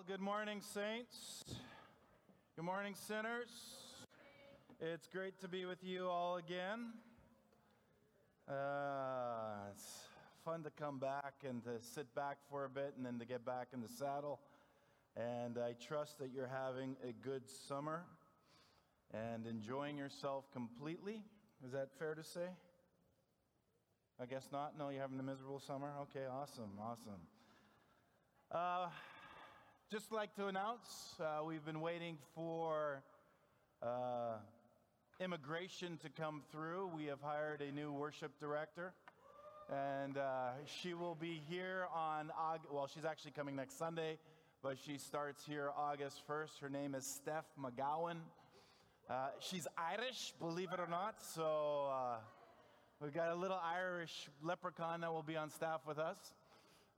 Well, good morning, saints. Good morning, sinners. It's great to be with you all again. Uh, it's fun to come back and to sit back for a bit and then to get back in the saddle. And I trust that you're having a good summer and enjoying yourself completely. Is that fair to say? I guess not. No, you're having a miserable summer? Okay, awesome, awesome. Uh, just like to announce, uh, we've been waiting for uh, immigration to come through. We have hired a new worship director, and uh, she will be here on, August, well, she's actually coming next Sunday, but she starts here August 1st. Her name is Steph McGowan. Uh, she's Irish, believe it or not, so uh, we've got a little Irish leprechaun that will be on staff with us.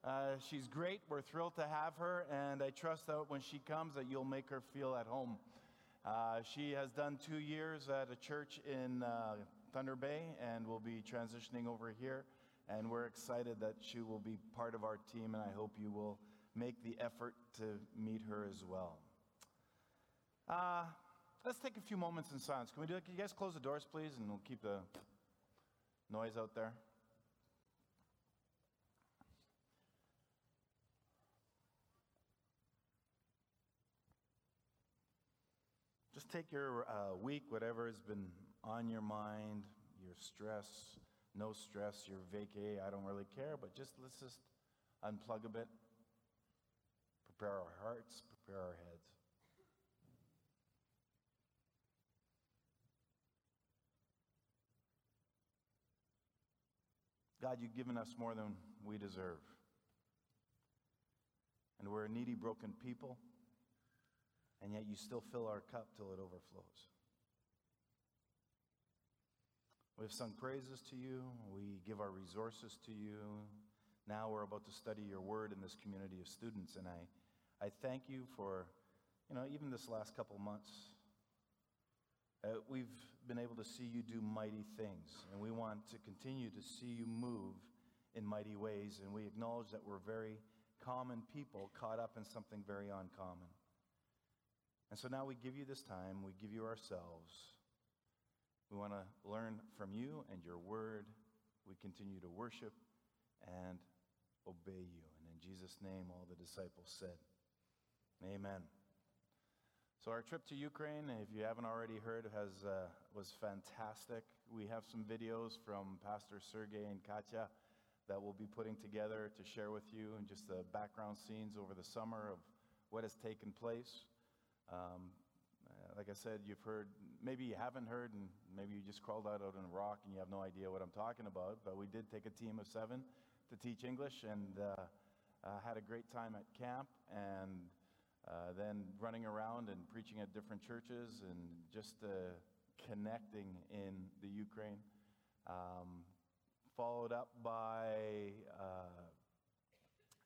Uh, she's great. We're thrilled to have her, and I trust that when she comes, that you'll make her feel at home. Uh, she has done two years at a church in uh, Thunder Bay, and will be transitioning over here. And we're excited that she will be part of our team, and I hope you will make the effort to meet her as well. Uh, let's take a few moments in silence. Can we do it? Can you guys close the doors, please, and we'll keep the noise out there? Take your uh, week, whatever has been on your mind, your stress, no stress, your vacay, I don't really care, but just let's just unplug a bit, prepare our hearts, prepare our heads. God, you've given us more than we deserve. And we're a needy, broken people and yet you still fill our cup till it overflows. We've sung praises to you, we give our resources to you. Now we're about to study your word in this community of students, and I, I thank you for, you know, even this last couple months. Uh, we've been able to see you do mighty things, and we want to continue to see you move in mighty ways. And we acknowledge that we're very common people caught up in something very uncommon. And so now we give you this time, we give you ourselves. We want to learn from you and your word. We continue to worship and obey you. And in Jesus' name, all the disciples said, Amen. So our trip to Ukraine, if you haven't already heard, has uh, was fantastic. We have some videos from Pastor Sergey and Katya that we'll be putting together to share with you, and just the background scenes over the summer of what has taken place. Um, uh, like I said, you've heard, maybe you haven't heard, and maybe you just crawled out, on a rock and you have no idea what I'm talking about. But we did take a team of seven to teach English and uh, uh, had a great time at camp and uh, then running around and preaching at different churches and just uh, connecting in the Ukraine. Um, followed up by, uh,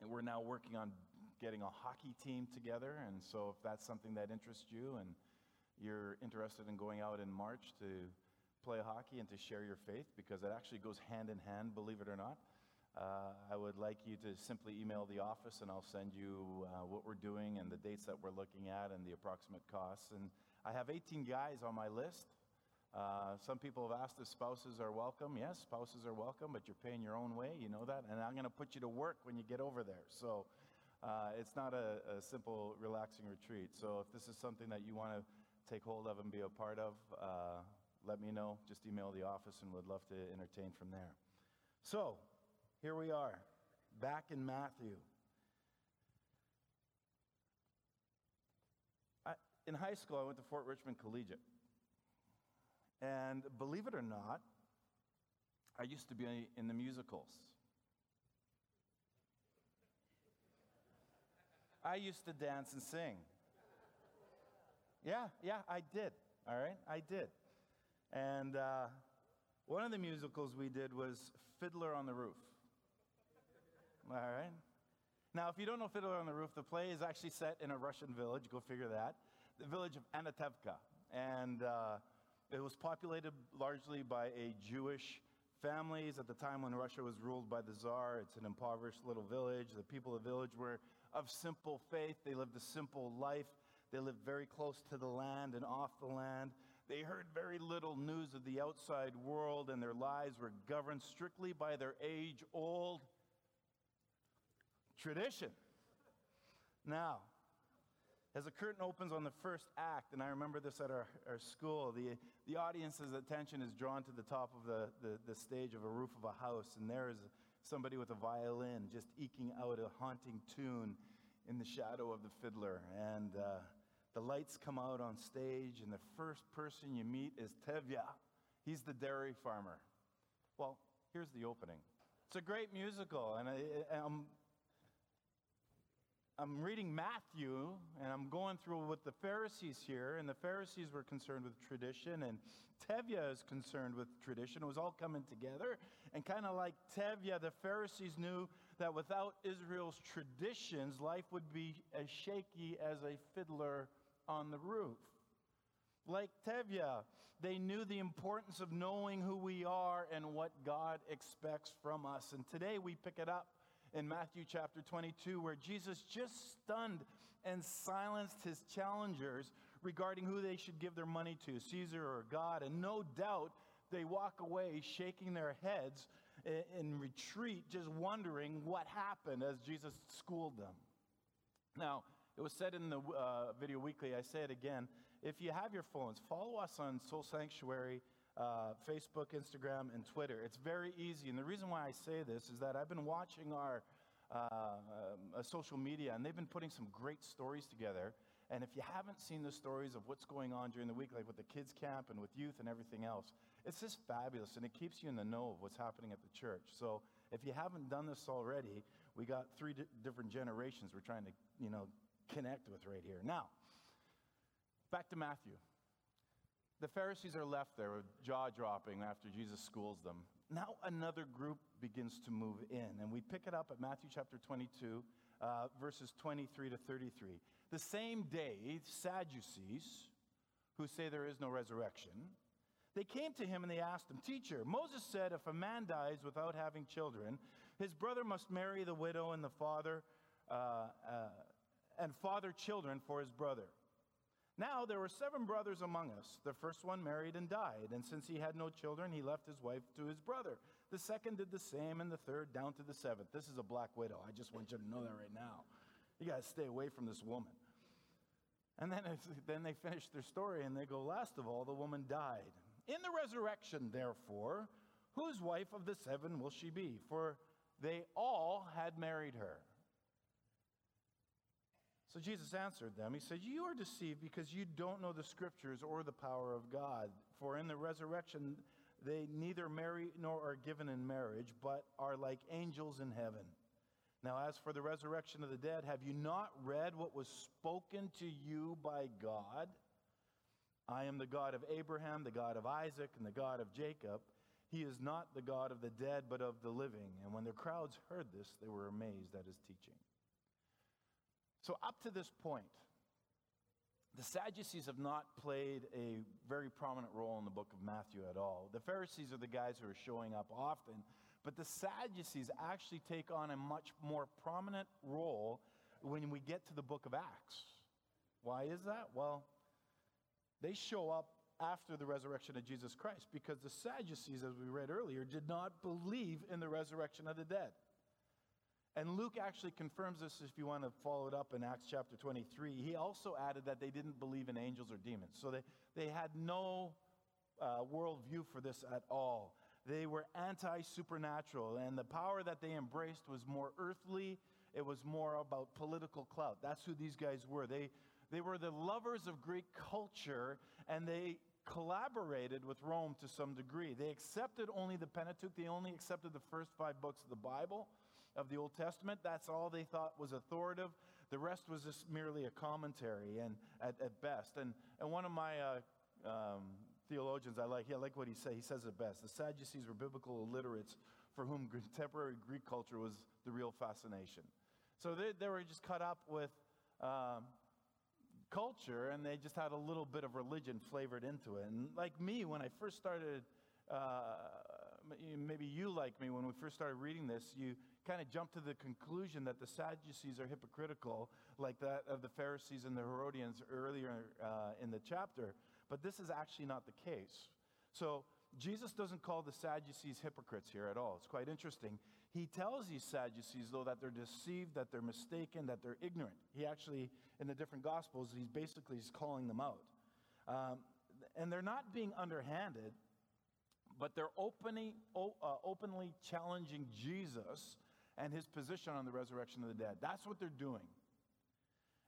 we're now working on getting a hockey team together. And so, if that's something that interests you and you're interested in going out in March to play hockey and to share your faith, because it actually goes hand in hand, believe it or not, uh, I would like you to simply email the office and I'll send you uh, what we're doing and the dates that we're looking at and the approximate costs. And I have 18 guys on my list. Uh, some people have asked if spouses are welcome. Yes, spouses are welcome, but you're paying your own way. You know that. And I'm going to put you to work when you get over there. So uh, it's not a, a, simple, relaxing retreat. So if this is something that you want to take hold of and be a part of, uh, let me know. Just email the office and we'd love to entertain from there. So here we are, back in Matthew. In high school, I went to Fort Richmond Collegiate. And believe it or not, I used to be in the musicals. I used to dance and sing. Yeah, yeah, I did. All right, I did. And uh, one of the musicals we did was Fiddler on the Roof. All right. Now, if you don't know Fiddler on the Roof, the play is actually set in a Russian village. Go figure that. The village of Anatevka. And uh, it was populated largely by a Jewish families at the time when Russia was ruled by the Tsar. It's an impoverished little village. The people of the village were of simple faith. They lived a simple life. They lived very close to the land and off the land. They heard very little news of the outside world, and their lives were governed strictly by their age old tradition. Now, as the curtain opens on the first act, and I remember this at our, our school, the, the audience's attention is drawn to the top of the, the, the stage of a roof of a house, and there is somebody with a violin just eking out a haunting tune in the shadow of the fiddler. And uh, the lights come out on stage, and the first person you meet is Tevye. He's the dairy farmer. Well, here's the opening. It's a great musical, and I, am I'm reading Matthew and I'm going through with the Pharisees here, and the Pharisees were concerned with tradition, and Tevye is concerned with tradition. It was all coming together. And kind of like Tevye, the Pharisees knew that without Israel's traditions, life would be as shaky as a fiddler on the roof. Like Tevye, they knew the importance of knowing who we are and what God expects from us. And today we pick it up in Matthew chapter 22, where Jesus just stunned and silenced his challengers regarding who they should give their money to, Caesar or God. And no doubt they walk away shaking their heads in retreat, just wondering what happened as Jesus schooled them. Now, it was said in the uh, video weekly, I say it again. If you have your phones, follow us on Soul Sanctuary uh, Facebook, Instagram, and Twitter. It's very easy. And the reason why I say this is that I've been watching our uh, uh, social media, and they've been putting some great stories together. And if you haven't seen the stories of what's going on during the week, like with the kids' camp and with youth and everything else, it's just fabulous, and it keeps you in the know of what's happening at the church. So if you haven't done this already, we got three di- different generations we're trying to, you know, connect with right here. Now, back to Matthew. The Pharisees are left there, jaw dropping after Jesus schools them. Now another group begins to move in, and we pick it up at Matthew chapter 22, uh, verses 23 to 33. The same day, Sadducees, who say there is no resurrection, they came to him and they asked him, Teacher, Moses said if a man dies without having children, his brother must marry the widow and the father, uh, uh, and father children for his brother. Now there were seven brothers among us. The first one married and died, and since he had no children, he left his wife to his brother. The second did the same, and the third down to the seventh. This is a black widow. I just want you to know that right now. You got to stay away from this woman. And then, then they finish their story and they go, Last of all, the woman died. In the resurrection, therefore, whose wife of the seven will she be? For they all had married her. So Jesus answered them. He said, You are deceived because you don't know the scriptures or the power of God. For in the resurrection, they neither marry nor are given in marriage, but are like angels in heaven. Now, as for the resurrection of the dead, have you not read what was spoken to you by God? I am the God of Abraham, the God of Isaac, and the God of Jacob. He is not the God of the dead, but of the living. And when the crowds heard this, they were amazed at his teaching. So, up to this point, the Sadducees have not played a very prominent role in the book of Matthew at all. The Pharisees are the guys who are showing up often, but the Sadducees actually take on a much more prominent role when we get to the book of Acts. Why is that? Well, they show up after the resurrection of Jesus Christ because the Sadducees, as we read earlier, did not believe in the resurrection of the dead. And Luke actually confirms this if you want to follow it up in Acts chapter 23. He also added that they didn't believe in angels or demons. So they, they had no uh, worldview for this at all. They were anti supernatural, and the power that they embraced was more earthly, it was more about political clout. That's who these guys were. They, they were the lovers of Greek culture, and they collaborated with Rome to some degree. They accepted only the Pentateuch, they only accepted the first five books of the Bible of the Old Testament. That's all they thought was authoritative. The rest was just merely a commentary and at, at best. And, and one of my uh, um, theologians I like, I like what he says. He says it best. The Sadducees were biblical illiterates for whom contemporary Greek culture was the real fascination. So they, they were just cut up with um, culture and they just had a little bit of religion flavored into it. And like me, when I first started, uh, maybe you like me, when we first started reading this, you kind of jump to the conclusion that the Sadducees are hypocritical, like that of the Pharisees and the Herodians earlier uh, in the chapter. But this is actually not the case. So Jesus doesn't call the Sadducees hypocrites here at all. It's quite interesting. He tells these Sadducees, though, that they're deceived, that they're mistaken, that they're ignorant. He actually, in the different Gospels, he's basically he's calling them out. Um, and they're not being underhanded, but they're opening, uh, openly challenging Jesus and his position on the resurrection of the dead. That's what they're doing.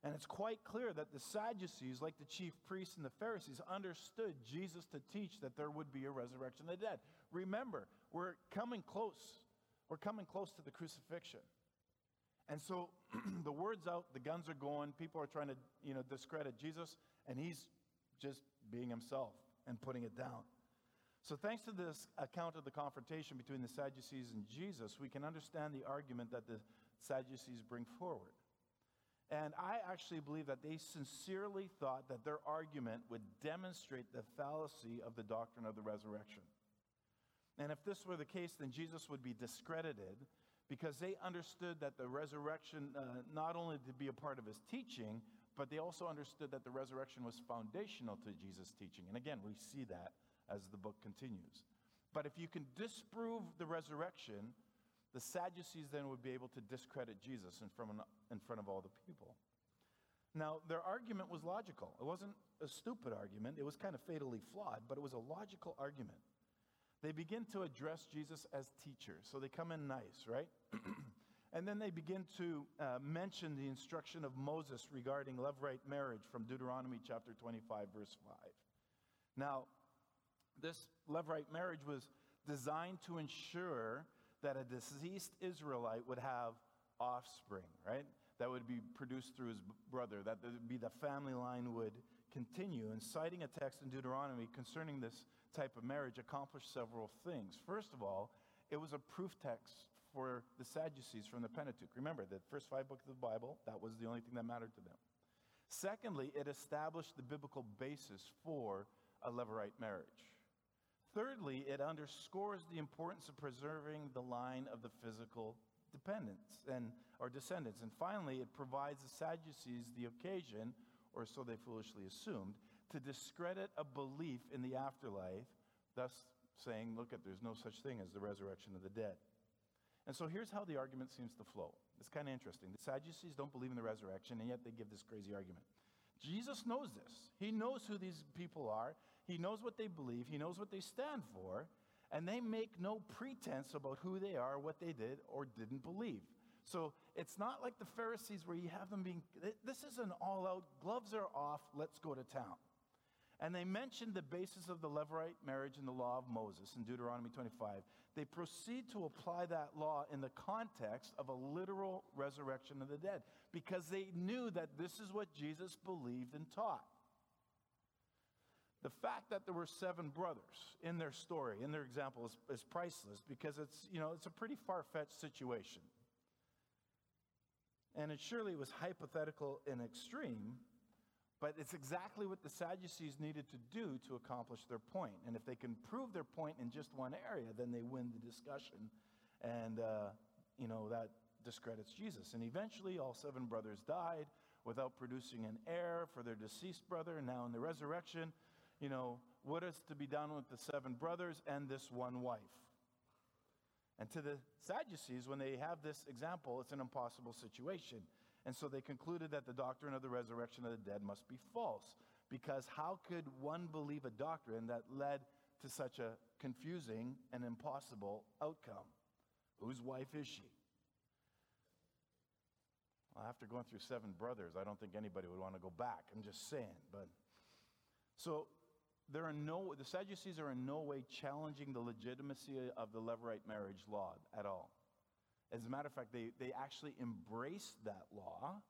And it's quite clear that the Sadducees, like the chief priests and the Pharisees, understood Jesus to teach that there would be a resurrection of the dead. Remember, we're coming close. We're coming close to the crucifixion. And so the word's out, the guns are going, people are trying to, you know, discredit Jesus, and he's just being himself and putting it down. So, thanks to this account of the confrontation between the Sadducees and Jesus, we can understand the argument that the Sadducees bring forward. And I actually believe that they sincerely thought that their argument would demonstrate the fallacy of the doctrine of the resurrection. And if this were the case, then Jesus would be discredited because they understood that the resurrection, uh, not only to be a part of his teaching, but they also understood that the resurrection was foundational to Jesus' teaching. And again, we see that as the book continues. But if you can disprove the resurrection, the Sadducees then would be able to discredit Jesus in front, of, in front of all the people. Now, their argument was logical. It wasn't a stupid argument, it was kind of fatally flawed, but it was a logical argument. They begin to address Jesus as teacher, so they come in nice, right? and then they begin to uh, mention the instruction of Moses regarding levirate marriage from Deuteronomy chapter 25, verse 5. Now, this levirate marriage was designed to ensure that a deceased Israelite would have offspring, right? That would be produced through his brother, that would be the family line would continue. And citing a text in Deuteronomy concerning this type of marriage accomplished several things. First of all, it was a proof text for the Sadducees from the Pentateuch. Remember, the first five books of the Bible, that was the only thing that mattered to them. Secondly, it established the biblical basis for a levirate marriage. Thirdly, it underscores the importance of preserving the line of the physical dependents and or descendants. And finally, it provides the Sadducees the occasion, or so they foolishly assumed, to discredit a belief in the afterlife, thus saying, look at there's no such thing as the resurrection of the dead. And so here's how the argument seems to flow. It's kind of interesting. The Sadducees don't believe in the resurrection, and yet they give this crazy argument. Jesus knows this. He knows who these people are. He knows what they believe, He knows what they stand for, and they make no pretense about who they are, what they did or didn't believe. So it's not like the Pharisees where you have them being, this is an all out, gloves are off, let's go to town. And they mentioned the basis of the Levirate marriage in the law of Moses in Deuteronomy 25. They proceed to apply that law in the context of a literal resurrection of the dead because they knew that this is what Jesus believed and taught. The fact that there were seven brothers in their story, in their example, is, is priceless because it's, you know, it's a pretty far fetched situation. And it surely was hypothetical and extreme, but it's exactly what the Sadducees needed to do to accomplish their point. And if they can prove their point in just one area, then they win the discussion. And, uh, you know, that discredits Jesus. And eventually, all seven brothers died without producing an heir for their deceased brother. And now, in the resurrection, you know, what is to be done with the seven brothers and this one wife? And to the Sadducees, when they have this example, it's an impossible situation. And so they concluded that the doctrine of the resurrection of the dead must be false. Because how could one believe a doctrine that led to such a confusing and impossible outcome? Whose wife is she? Well, after going through seven brothers, I don't think anybody would want to go back. I'm just saying. But so there are no, the Sadducees are in no way challenging the legitimacy of the Levirate marriage law at all. As a matter of fact, they, they actually embraced that law,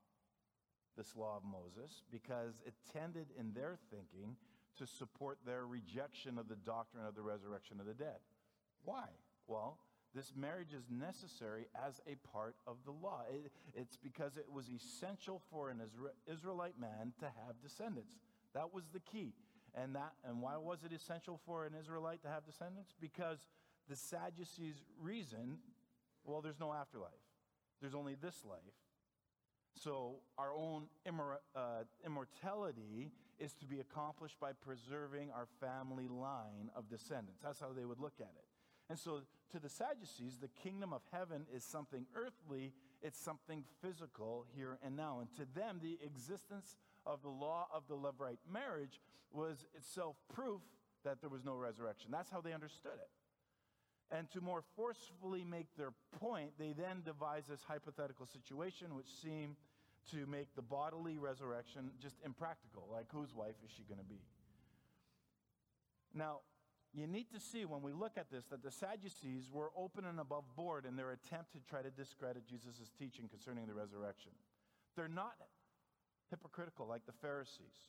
this law of Moses, because it tended in their thinking to support their rejection of the doctrine of the resurrection of the dead. Why? Well, this marriage is necessary as a part of the law. It, it's because it was essential for an Israelite man to have descendants. That was the key. And, that, and why was it essential for an Israelite to have descendants? Because the Sadducees' reason Well, there's no afterlife, there's only this life. So, our own immor- uh, immortality is to be accomplished by preserving our family line of descendants. That's how they would look at it. And so, to the Sadducees, the kingdom of heaven is something earthly, it's something physical here and now. And to them, the existence of the law of the Levirate marriage was itself proof that there was no resurrection. That's how they understood it. And to more forcefully make their point, they then devised this hypothetical situation which seemed to make the bodily resurrection just impractical. Like, whose wife is she going to be? Now, you need to see when we look at this that the Sadducees were open and above board in their attempt to try to discredit Jesus' teaching concerning the resurrection. They're not hypocritical like the Pharisees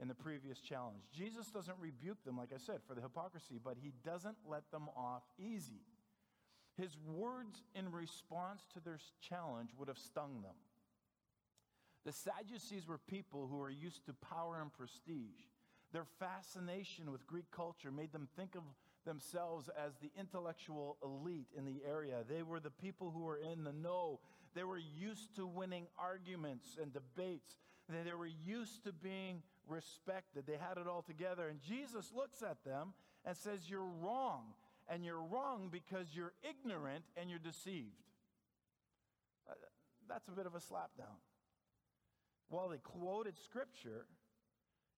in the previous challenge. Jesus doesn't rebuke them, like I said, for the hypocrisy, but he doesn't let them off easy. His words in response to their challenge would have stung them. The Sadducees were people who were used to power and prestige. Their fascination with Greek culture made them think of themselves as the intellectual elite in the area. They were the people who were in the know. They were used to winning arguments and debates. They were used to being respected. They had it all together. And Jesus looks at them and says, You're wrong. And you're wrong because you're ignorant and you're deceived. Uh, that's a bit of a slapdown while they quoted scripture,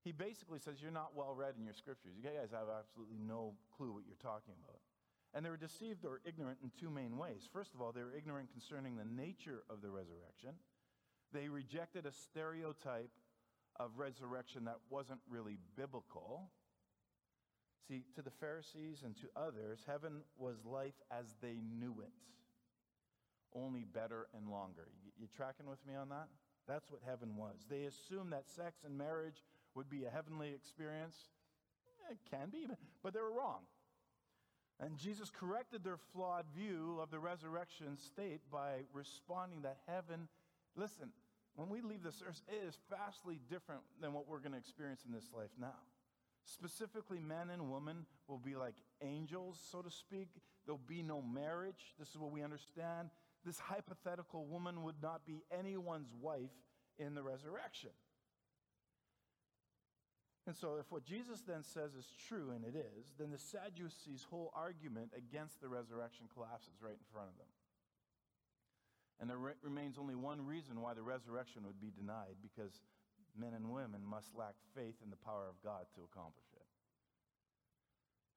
he basically says, You're not well read in your scriptures. You guys have absolutely no clue what you're talking about. And they were deceived or ignorant in two main ways. First of all, they were ignorant concerning the nature of the resurrection. They rejected a stereotype of resurrection that wasn't really biblical. See, to the Pharisees and to others, heaven was life as they knew it, only better and longer. You, you tracking with me on that? That's what heaven was. They assumed that sex and marriage would be a heavenly experience. It can be, but they were wrong. And Jesus corrected their flawed view of the resurrection state by responding that heaven, listen, when we leave this earth, it is vastly different than what we're going to experience in this life now. Specifically, men and women will be like angels, so to speak. There'll be no marriage. This is what we understand this hypothetical woman would not be anyone's wife in the resurrection. And so, if what Jesus then says is true, and it is, then the Sadducees' whole argument against the resurrection collapses right in front of them. And there re- remains only one reason why the resurrection would be denied because men and women must lack faith in the power of God to accomplish it.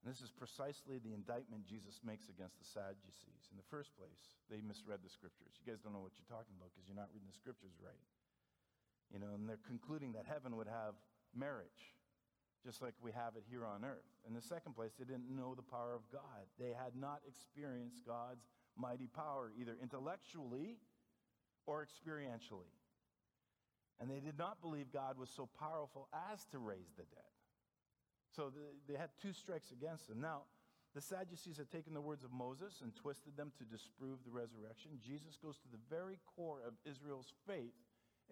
And this is precisely the indictment Jesus makes against the Sadducees. In the first place, they misread the scriptures. You guys don't know what you're talking about because you're not reading the scriptures right. You know, and they're concluding that heaven would have marriage, just like we have it here on earth. In the second place, they didn't know the power of God. They had not experienced God's mighty power, either intellectually or experientially. And they did not believe God was so powerful as to raise the dead. So they had two strikes against them. Now, the Sadducees had taken the words of Moses and twisted them to disprove the resurrection. Jesus goes to the very core of Israel's faith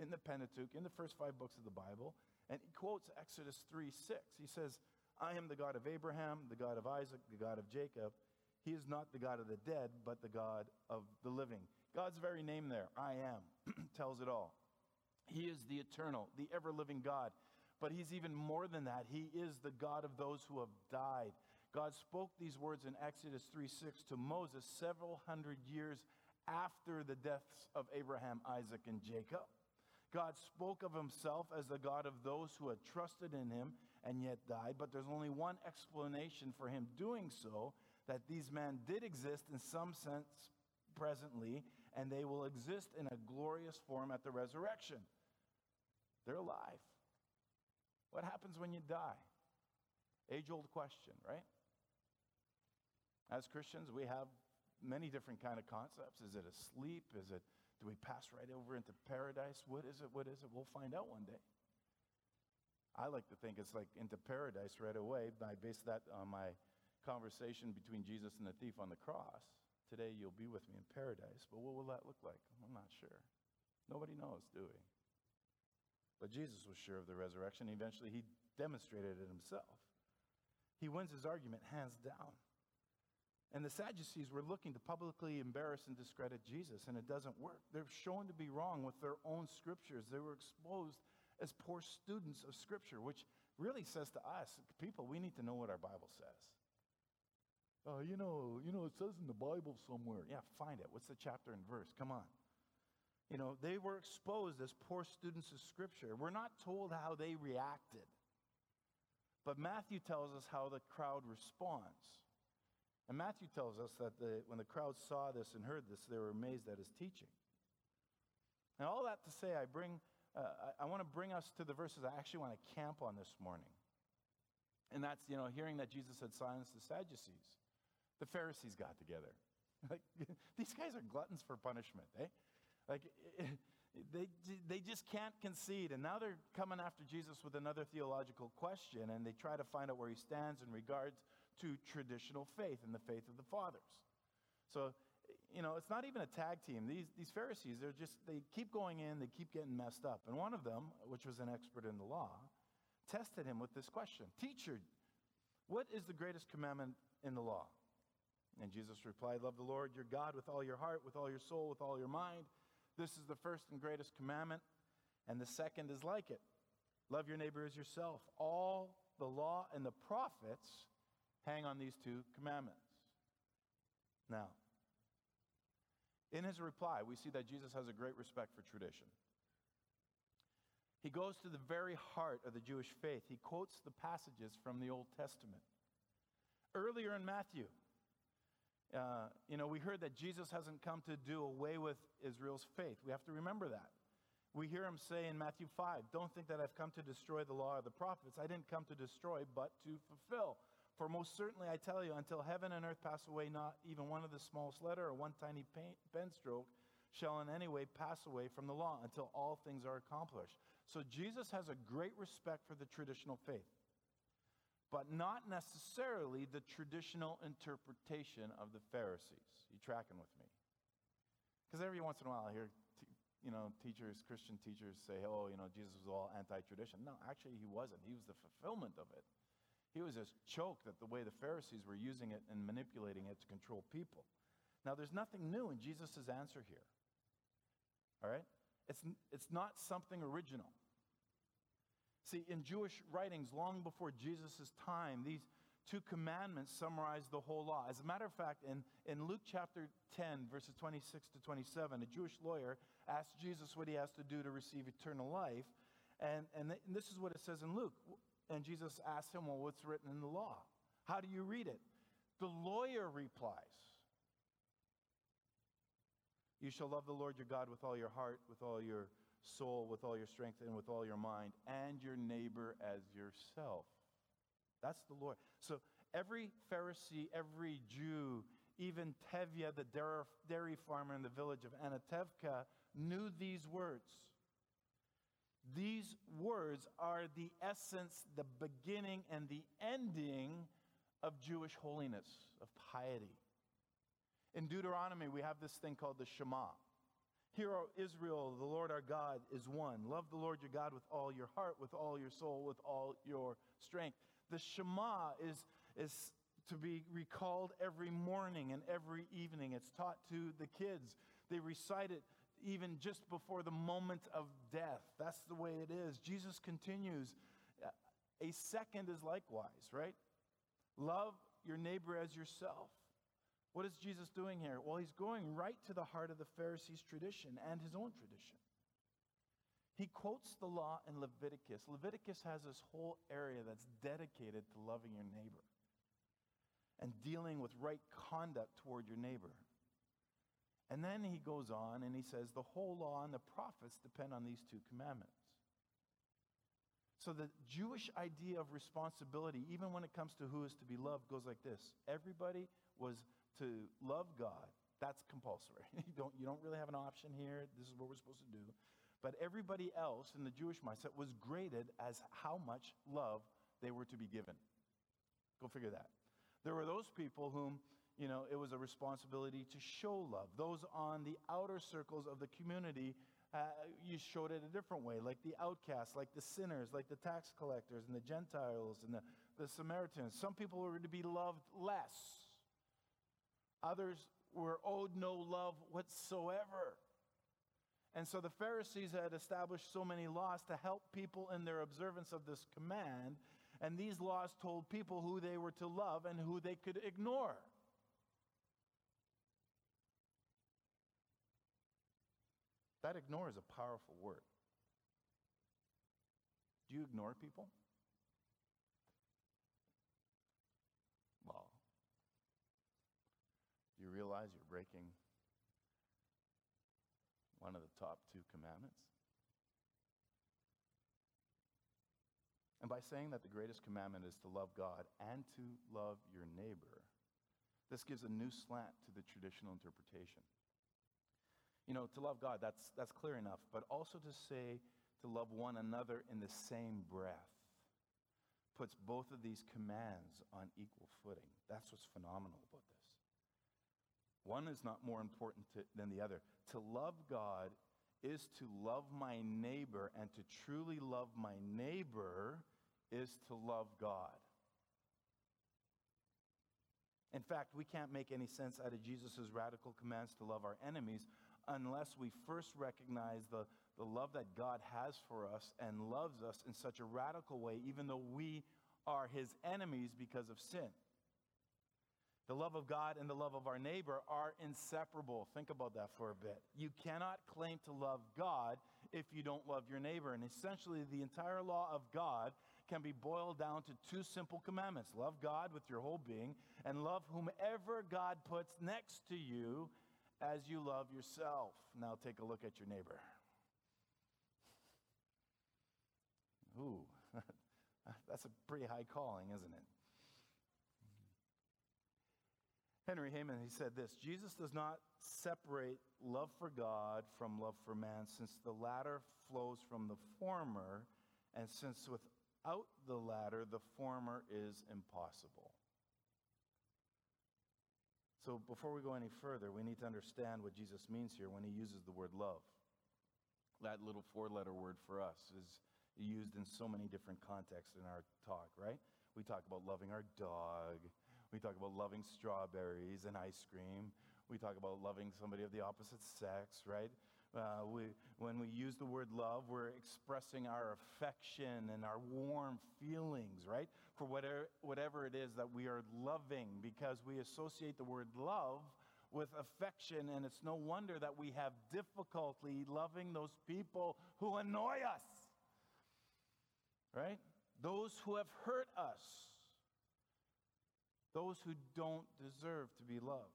in the Pentateuch, in the first five books of the Bible, and he quotes Exodus 3 6. He says, I am the God of Abraham, the God of Isaac, the God of Jacob. He is not the God of the dead, but the God of the living. God's very name there, I am, tells it all. He is the eternal, the ever living God. But he's even more than that. He is the God of those who have died. God spoke these words in Exodus 3 6 to Moses several hundred years after the deaths of Abraham, Isaac, and Jacob. God spoke of himself as the God of those who had trusted in him and yet died. But there's only one explanation for him doing so that these men did exist in some sense presently, and they will exist in a glorious form at the resurrection. They're alive. What happens when you die? Age old question, right? As Christians, we have many different kind of concepts. Is it asleep? Is it do we pass right over into paradise? What is it? What is it? We'll find out one day. I like to think it's like into paradise right away. I base that on my conversation between Jesus and the thief on the cross. Today you'll be with me in paradise, but what will that look like? I'm not sure. Nobody knows, do we? But Jesus was sure of the resurrection. Eventually, he demonstrated it himself. He wins his argument hands down. And the Sadducees were looking to publicly embarrass and discredit Jesus, and it doesn't work. They're shown to be wrong with their own scriptures. They were exposed as poor students of scripture, which really says to us, people, we need to know what our Bible says. Uh, you know, you know, it says in the Bible somewhere. Yeah, find it. What's the chapter and verse? Come on. You know, they were exposed as poor students of scripture. We're not told how they reacted. But Matthew tells us how the crowd responds. And Matthew tells us that the, when the crowd saw this and heard this, they were amazed at his teaching. And all that to say, I bring, uh, I, I want to bring us to the verses I actually want to camp on this morning. And that's, you know, hearing that Jesus had silenced the Sadducees. The Pharisees got together. Like, these guys are gluttons for punishment, eh? Like, they, they just can't concede. And now they're coming after Jesus with another theological question, and they try to find out where he stands in regards to traditional faith and the faith of the fathers. So, you know, it's not even a tag team. These, these Pharisees, they're just, they keep going in, they keep getting messed up. And one of them, which was an expert in the law, tested him with this question Teacher, what is the greatest commandment in the law? And Jesus replied, Love the Lord your God with all your heart, with all your soul, with all your mind. This is the first and greatest commandment. And the second is like it love your neighbor as yourself. All the law and the prophets hang on these two commandments. Now, in his reply, we see that Jesus has a great respect for tradition. He goes to the very heart of the Jewish faith. He quotes the passages from the Old Testament. Earlier in Matthew, uh, you know, we heard that Jesus hasn't come to do away with Israel's faith. We have to remember that. We hear him say in Matthew 5, Don't think that I've come to destroy the law of the prophets. I didn't come to destroy, but to fulfill. For most certainly I tell you, until heaven and earth pass away, not even one of the smallest letter or one tiny pen stroke shall in any way pass away from the law until all things are accomplished. So Jesus has a great respect for the traditional faith, but not necessarily the traditional interpretation of the Pharisees. You tracking with me? Because every once in a while I hear, you know, teachers, Christian teachers say, oh, you know, Jesus was all anti-tradition. No, actually he wasn't. He was the fulfillment of it. He was as choked at the way the Pharisees were using it and manipulating it to control people. Now, there's nothing new in Jesus' answer here. All right? It's, it's not something original. See, in Jewish writings long before Jesus' time, these two commandments summarize the whole law. As a matter of fact, in, in Luke chapter 10, verses 26 to 27, a Jewish lawyer asked Jesus what he has to do to receive eternal life. And, and, th- and this is what it says in Luke. And Jesus asked him, Well, what's written in the law? How do you read it? The lawyer replies, You shall love the Lord your God with all your heart, with all your soul, with all your strength, and with all your mind, and your neighbor as yourself. That's the Lord. So every Pharisee, every Jew, even Tevye, the dairy farmer in the village of Anatevka, knew these words. These words are the essence, the beginning, and the ending of Jewish holiness, of piety. In Deuteronomy, we have this thing called the Shema. Hear, O Israel, the Lord our God is one. Love the Lord your God with all your heart, with all your soul, with all your strength. The Shema is, is to be recalled every morning and every evening. It's taught to the kids. They recite it even just before the moment of death. That's the way it is. Jesus continues. A second is likewise, right? Love your neighbor as yourself. What is Jesus doing here? Well, he's going right to the heart of the Pharisees' tradition and his own tradition. He quotes the law in Leviticus. Leviticus has this whole area that's dedicated to loving your neighbor and dealing with right conduct toward your neighbor. And then he goes on and he says, The whole law and the prophets depend on these two commandments. So the Jewish idea of responsibility, even when it comes to who is to be loved, goes like this everybody was to love God. That's compulsory. you, don't, you don't really have an option here. This is what we're supposed to do. But everybody else in the Jewish mindset was graded as how much love they were to be given. Go figure that. There were those people whom you know, it was a responsibility to show love. Those on the outer circles of the community, uh, you showed it a different way, like the outcasts, like the sinners, like the tax collectors and the Gentiles and the, the Samaritans. Some people were to be loved less. Others were owed no love whatsoever. And so the Pharisees had established so many laws to help people in their observance of this command. And these laws told people who they were to love and who they could ignore. That ignore is a powerful word. Do you ignore people? Well, do you realize you're breaking one of the top two commandments? And by saying that the greatest commandment is to love God and to love your neighbor, this gives a new slant to the traditional interpretation. You know, to love God, that's, that's clear enough, but also to say to love one another in the same breath puts both of these commands on equal footing. That's what's phenomenal about this. One is not more important to, than the other. To love God is to love my neighbor, and to truly love my neighbor is to love God. In fact, we can't make any sense out of Jesus' radical commands to love our enemies unless we first recognize the, the love that God has for us and loves us in such a radical way, even though we are his enemies because of sin. The love of God and the love of our neighbor are inseparable. Think about that for a bit. You cannot claim to love God if you don't love your neighbor. And essentially, the entire law of God can be boiled down to two simple commandments love God with your whole being, and love whomever God puts next to you as you love yourself. Now, take a look at your neighbor. Ooh, that's a pretty high calling, isn't it? Henry Heyman, he said this Jesus does not separate love for God from love for man, since the latter flows from the former, and since without the latter, the former is impossible. So before we go any further, we need to understand what Jesus means here when he uses the word love. That little four letter word for us is used in so many different contexts in our talk, right? We talk about loving our dog. We talk about loving strawberries and ice cream. We talk about loving somebody of the opposite sex, right? Uh, we, when we use the word love, we're expressing our affection and our warm feelings, right? For whatever, whatever it is that we are loving, because we associate the word love with affection, and it's no wonder that we have difficulty loving those people who annoy us, right? Those who have hurt us those who don't deserve to be loved.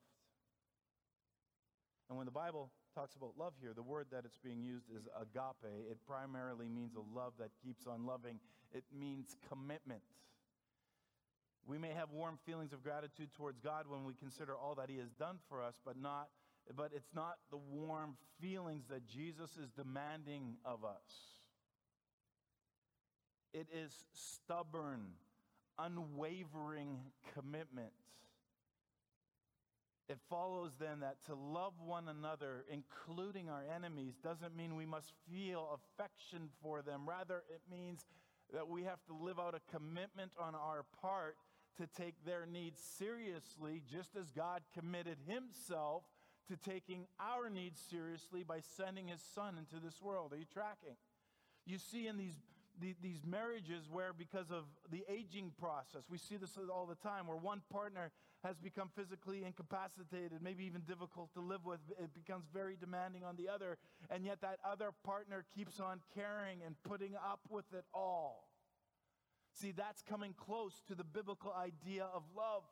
And when the Bible talks about love here, the word that it's being used is agape. It primarily means a love that keeps on loving, it means commitment. We may have warm feelings of gratitude towards God when we consider all that He has done for us, but, not, but it's not the warm feelings that Jesus is demanding of us. It is stubborn, unwavering commitment. It follows then that to love one another, including our enemies, doesn't mean we must feel affection for them. Rather, it means that we have to live out a commitment on our part to take their needs seriously, just as God committed Himself to taking our needs seriously by sending His Son into this world. Are you tracking? You see in these these marriages where, because of the aging process, we see this all the time, where one partner has become physically incapacitated, maybe even difficult to live with. It becomes very demanding on the other, and yet that other partner keeps on caring and putting up with it all. See, that's coming close to the biblical idea of love.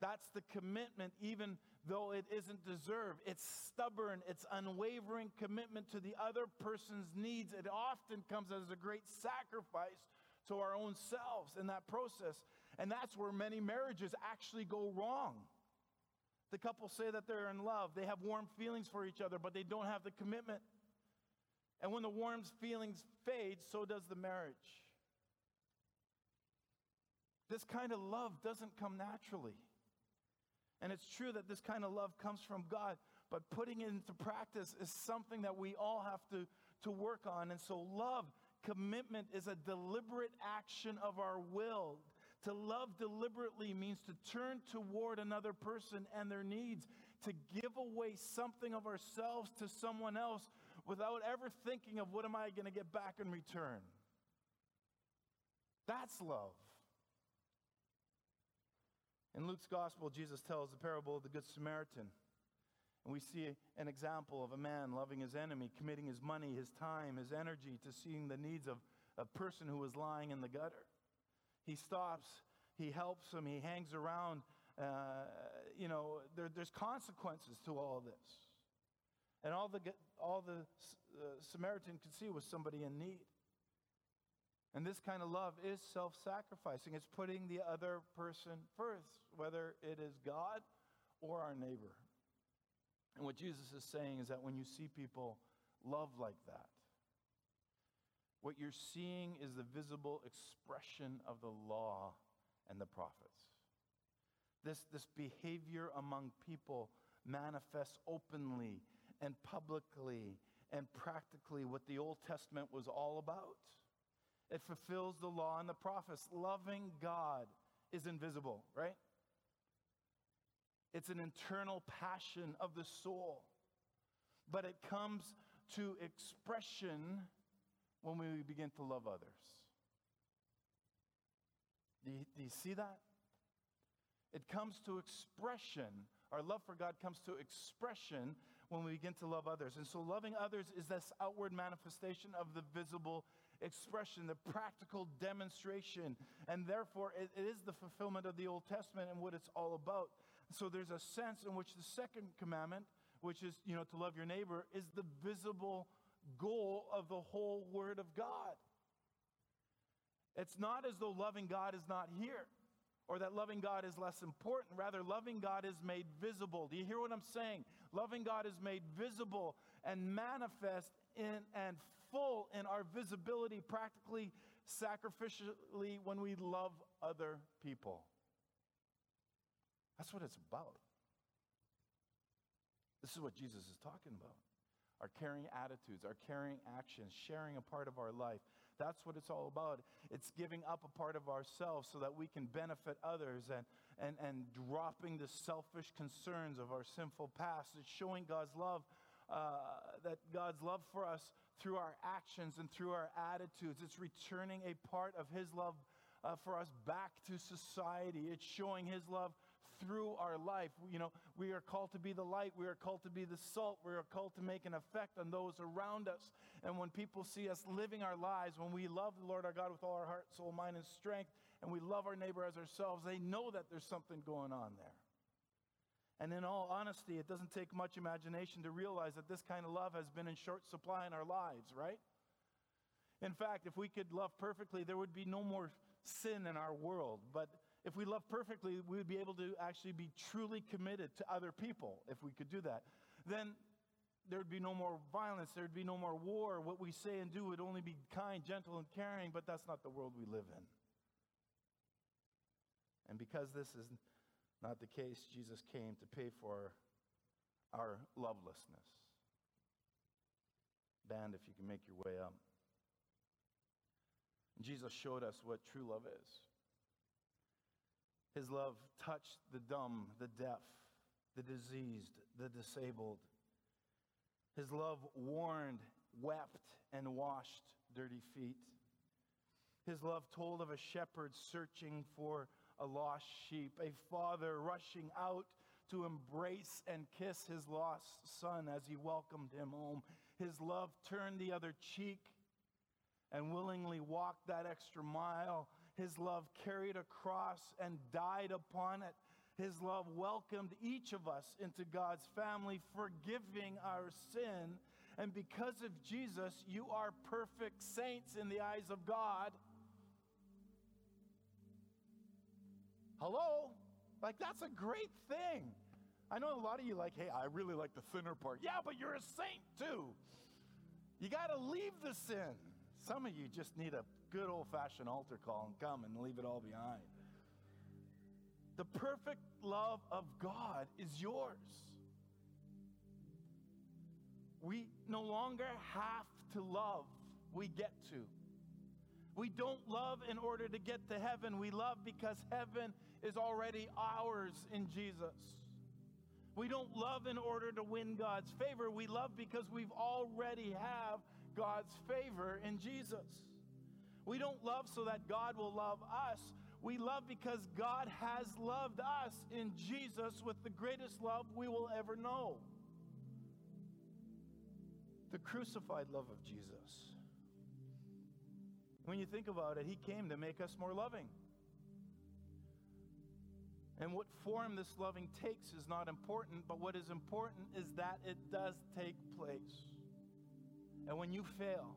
That's the commitment, even though it isn't deserved. It's stubborn, it's unwavering commitment to the other person's needs. It often comes as a great sacrifice to our own selves in that process. And that's where many marriages actually go wrong. The couple say that they're in love, they have warm feelings for each other, but they don't have the commitment. And when the warm feelings fade, so does the marriage. This kind of love doesn't come naturally. And it's true that this kind of love comes from God, but putting it into practice is something that we all have to, to work on. And so, love, commitment, is a deliberate action of our will To love deliberately means to turn toward another person and their needs, to give away something of ourselves to someone else without ever thinking of what am I going to get back in return. That's love. In Luke's gospel, Jesus tells the parable of the Good Samaritan. And we see an example of a man loving his enemy, committing his money, his time, his energy to seeing the needs of a person who was lying in the gutter. He stops, he helps him, he hangs around. Uh, you know, there, there's consequences to all this. And all the, all the uh, Samaritan could see was somebody in need. And this kind of love is self sacrificing. It's putting the other person first, whether it is God or our neighbor. And what Jesus is saying is that when you see people love like that, what you're seeing is the visible expression of the law and the prophets. This, this behavior among people manifests openly and publicly and practically what the Old Testament was all about. It fulfills the law and the prophets. Loving God is invisible, right? It's an internal passion of the soul. But it comes to expression when we begin to love others. Do you, do you, see that? It comes to expression. Our love for God comes to expression when we begin to love others. And so, loving others is this outward manifestation of the visible expression, the practical demonstration. And therefore, it, it is the fulfillment of the Old Testament and what it's all about. So there's a sense in which the second commandment, which is, you know, to love your neighbor, is the visible goal of the whole Word of God. It's not as though loving God is not here or that loving God is less important. Rather, loving God is made visible. Do you hear what I'm saying? Loving God is made visible and manifest in and full in our visibility, practically, sacrificially, when we love other people. That's what it's about. This is what Jesus is talking about. Our caring attitudes, our caring actions, sharing a part of our life. That's what it's all about. It's giving up a part of ourselves so that we can benefit others and, and, and dropping the selfish concerns of our sinful past. It's showing God's love, uh, that God's love for us through our actions and through our attitudes. It's returning a part of His love uh, for us back to society. It's showing His love through our life. You know, we are called to be the light, we are called to be the salt, we are called to make an effect on those around us. And when people see us living our lives, when we love the Lord our God with all our heart, soul, mind, and strength, and we love our neighbor as ourselves, they know that there's something going on there. And in all honesty, it doesn't take much imagination to realize that this kind of love has been in short supply in our lives, right? In fact, if we could love perfectly, there would be no more sin in our world. But if we love perfectly, we would be able to actually be truly committed to other people if we could do that. Then there would be no more violence, there would be no more war. What we say and do would only be kind, gentle, and caring, but that's not the world we live in. And because this is not the case, Jesus came to pay for our lovelessness. Band, if you can make your way up. Jesus showed us what true love is. His love touched the dumb, the deaf, the diseased, the disabled. His love warned, wept, and washed dirty feet. His love told of a shepherd searching for a lost sheep, a father rushing out to embrace and kiss his lost son as he welcomed him home. His love turned the other cheek and willingly walked that extra mile his love carried a cross and died upon it. His love welcomed each of us into God's family, forgiving our sin. And because of Jesus, you are perfect saints in the eyes of God. Hello? Like, that's a great thing. I know a lot of you like, hey, I really like the thinner part. Yeah, but you're a saint too. You got to leave the sin. Some of you just need a good old fashioned altar call and come and leave it all behind. The perfect love of God is yours. We no longer have to love, we get to. We don't love in order to get to heaven. We love because heaven is already ours in Jesus. We don't love in order to win God's favor. We love because we've already have God's favor in Jesus. We don't love so that God will love us. We love because God has loved us in Jesus with the greatest love we will ever know. The crucified love of Jesus. When you think about it, He came to make us more loving. And what form this loving takes is not important, but what is important is that it does take place. And when you fail,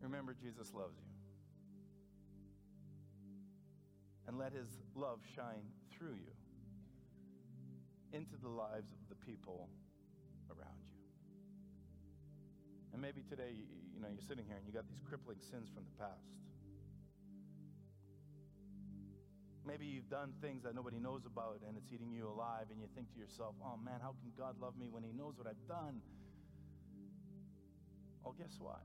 remember Jesus loves you. And let his love shine through you into the lives of the people around you. And maybe today, you know, you're sitting here and you got these crippling sins from the past. Maybe you've done things that nobody knows about and it's eating you alive, and you think to yourself, oh man, how can God love me when He knows what I've done? Well, guess what?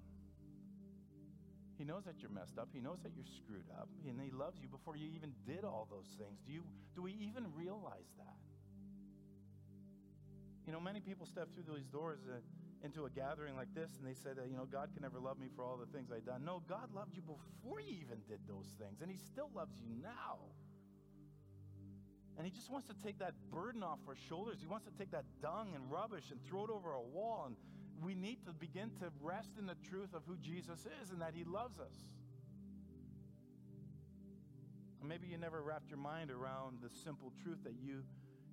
He knows that you're messed up. He knows that you're screwed up. And He loves you before you even did all those things. Do, you, do we even realize that? You know, many people step through those doors. Uh, into a gathering like this and they said, you know, God can never love me for all the things I've done. No, God loved you before you even did those things, and He still loves you now. And He just wants to take that burden off our shoulders. He wants to take that dung and rubbish and throw it over a wall. And we need to begin to rest in the truth of who Jesus is and that He loves us. Maybe you never wrapped your mind around the simple truth that you,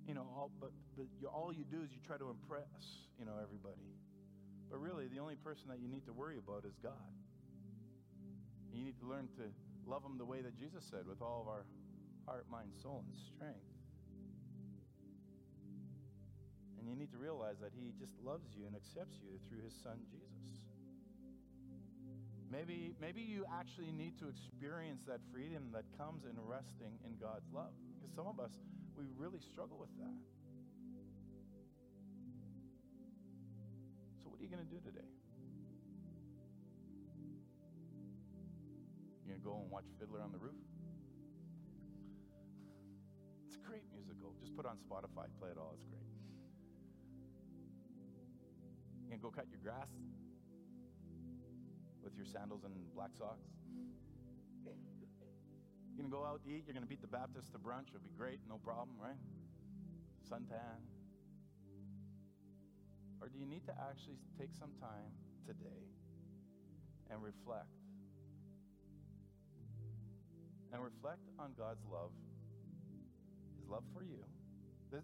you know, all, but, but you, all you do is you try to impress, you know, everybody. But really, the only person that you need to worry about is God. You need to learn to love Him the way that Jesus said, with all of our heart, mind, soul, and strength. And you need to realize that He just loves you and accepts you through His Son, Jesus. Maybe, maybe you actually need to experience that freedom that comes in resting in God's love. Because some of us, we really struggle with that. So, what are you going to do today? You going to go and watch Fiddler on the Roof? Great musical. Just put it on Spotify, play it all. It's great. You to go cut your grass with your sandals and black socks? You're to go out to eat. You're to beat the Baptist to brunch. It'll be great. No problem, right? Suntan. Or do you need to actually take some time today and reflect? And reflect on God's love, love for you.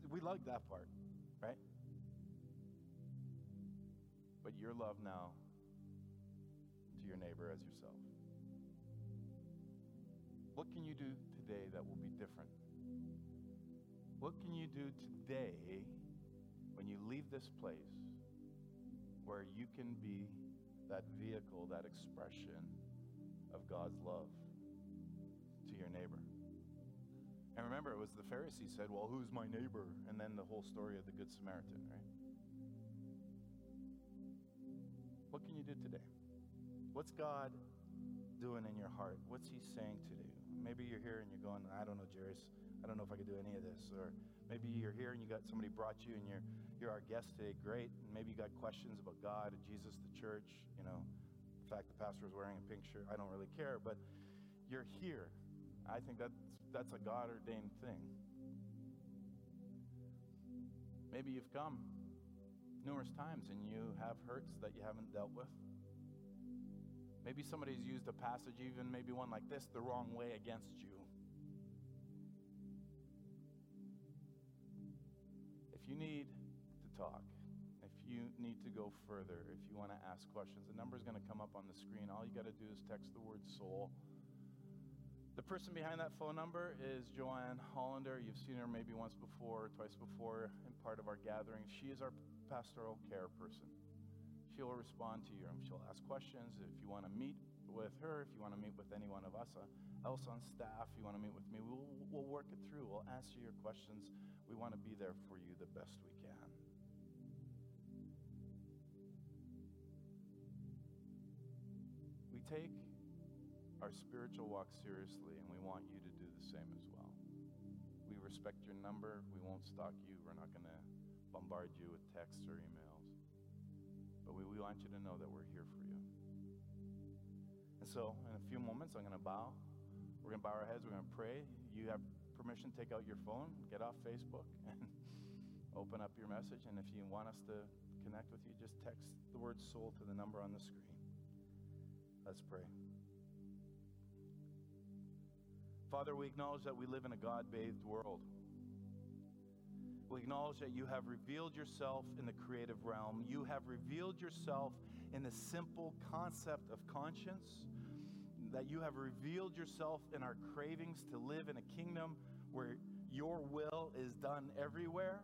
We like that part, right? But your love now to your neighbor as yourself. What can you do today that will be different? What can you do today when you leave this place where you can be that vehicle, that expression of God's love to your neighbor. And remember, it was the Pharisee said, Well, who's my neighbor? And then the whole story of the Good Samaritan, right? What can you do today? What's God doing in your heart? What's He saying to you? Maybe you're here and you're going, I don't know, Jairus. I don't know if I could do any of this. Or maybe you're here and you got somebody brought you and you're you're our guest today. Great. And maybe you got questions about God, Jesus, the church. You know, the fact the pastor is wearing a pink shirt. I don't really care, but you're here. I think that's that's a God ordained thing. Maybe you've come numerous times and you have hurts that you haven't dealt with. Maybe somebody's used a passage, even maybe one like this, the wrong way against you. If you need to talk, if you need to go further, if you want to ask questions, the number is going to come up on the screen. All you got to do is text the word soul. The person behind that phone number is Joanne Hollander. You've seen her maybe once before, twice before in part of our gathering. She is our pastoral care person. She'll respond to you and she'll ask questions. If you want to meet with her, if you want to meet with any one of us uh, else on staff, you want to meet with me, we'll, we'll work it through. We'll answer your questions we want to be there for you the best we can. We take our spiritual walk seriously, and we want you to do the same as well. We respect your number. We won't stalk you. We're not going to bombard you with texts or emails. But we, we want you to know that we're here for you. And so, in a few moments, I'm going to bow. We're going to bow our heads. We're going to pray. You have permission to take out your phone, get off Facebook, and open up your message. And if you want us to connect with you, just text the word soul to the number on the screen. Let's pray. Father, we acknowledge that we live in a God bathed world. We acknowledge that you have revealed yourself in the creative realm. You have revealed yourself in the simple concept of conscience. That you have revealed yourself in our cravings to live in a kingdom where your will is done everywhere.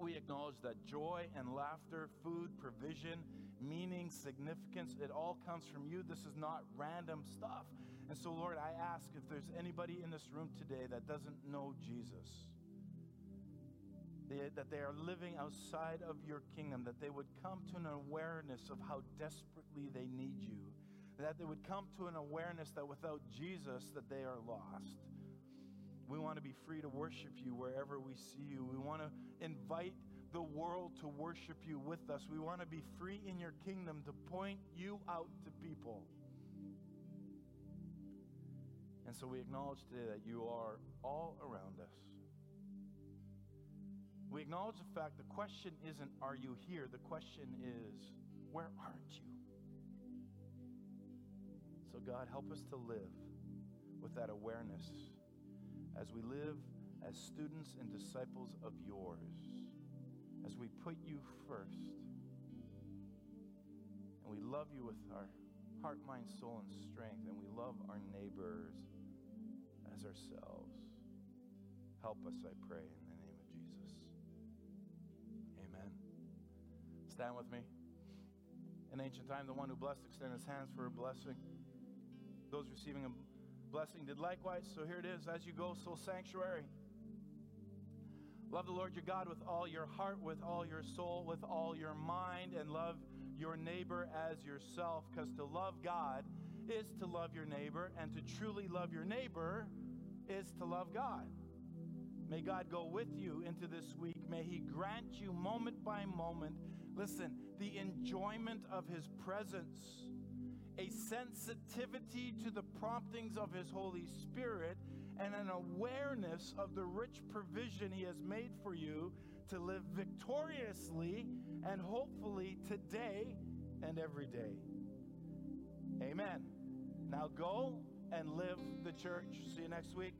We acknowledge that joy and laughter, food, provision, meaning, significance, it all comes from you. This is not random stuff. And so, Lord, I ask if there's anybody in this room today that doesn't know Jesus, they, that they are living outside of your kingdom, that they would come to an awareness of how desperately they need you, that they would come to an awareness that without Jesus, that they are lost. We want to be free to worship you wherever we see you. We want to invite the world to worship you with us. We want to be free in your kingdom to point you out to people. And so we acknowledge today that you are all around us. We acknowledge the fact the question isn't, Are you here? The question is, Where aren't you? So, God, help us to live with that awareness as we live as students and disciples of yours, as we put you first, and we love you with our heart, mind, soul, and strength, and we love our neighbors as ourselves. Help us, I pray, in the name of Jesus. Amen. Stand with me. In ancient time, the one who blessed extended his hands for a blessing. Those receiving a blessing did likewise. So here it is as you go, soul sanctuary. Love the Lord your God with all your heart, with all your soul, with all your mind, and love your neighbor as yourself. Because to love God is to love your neighbor, and to truly love your neighbor is to love God. May God go with you into this week. May He grant you moment by moment, listen, the enjoyment of His presence a sensitivity to the promptings of His Holy Spirit, and an awareness of the rich provision He has made for you to live victoriously and hopefully today and every day. Amen. Now go and live the church. See you next week.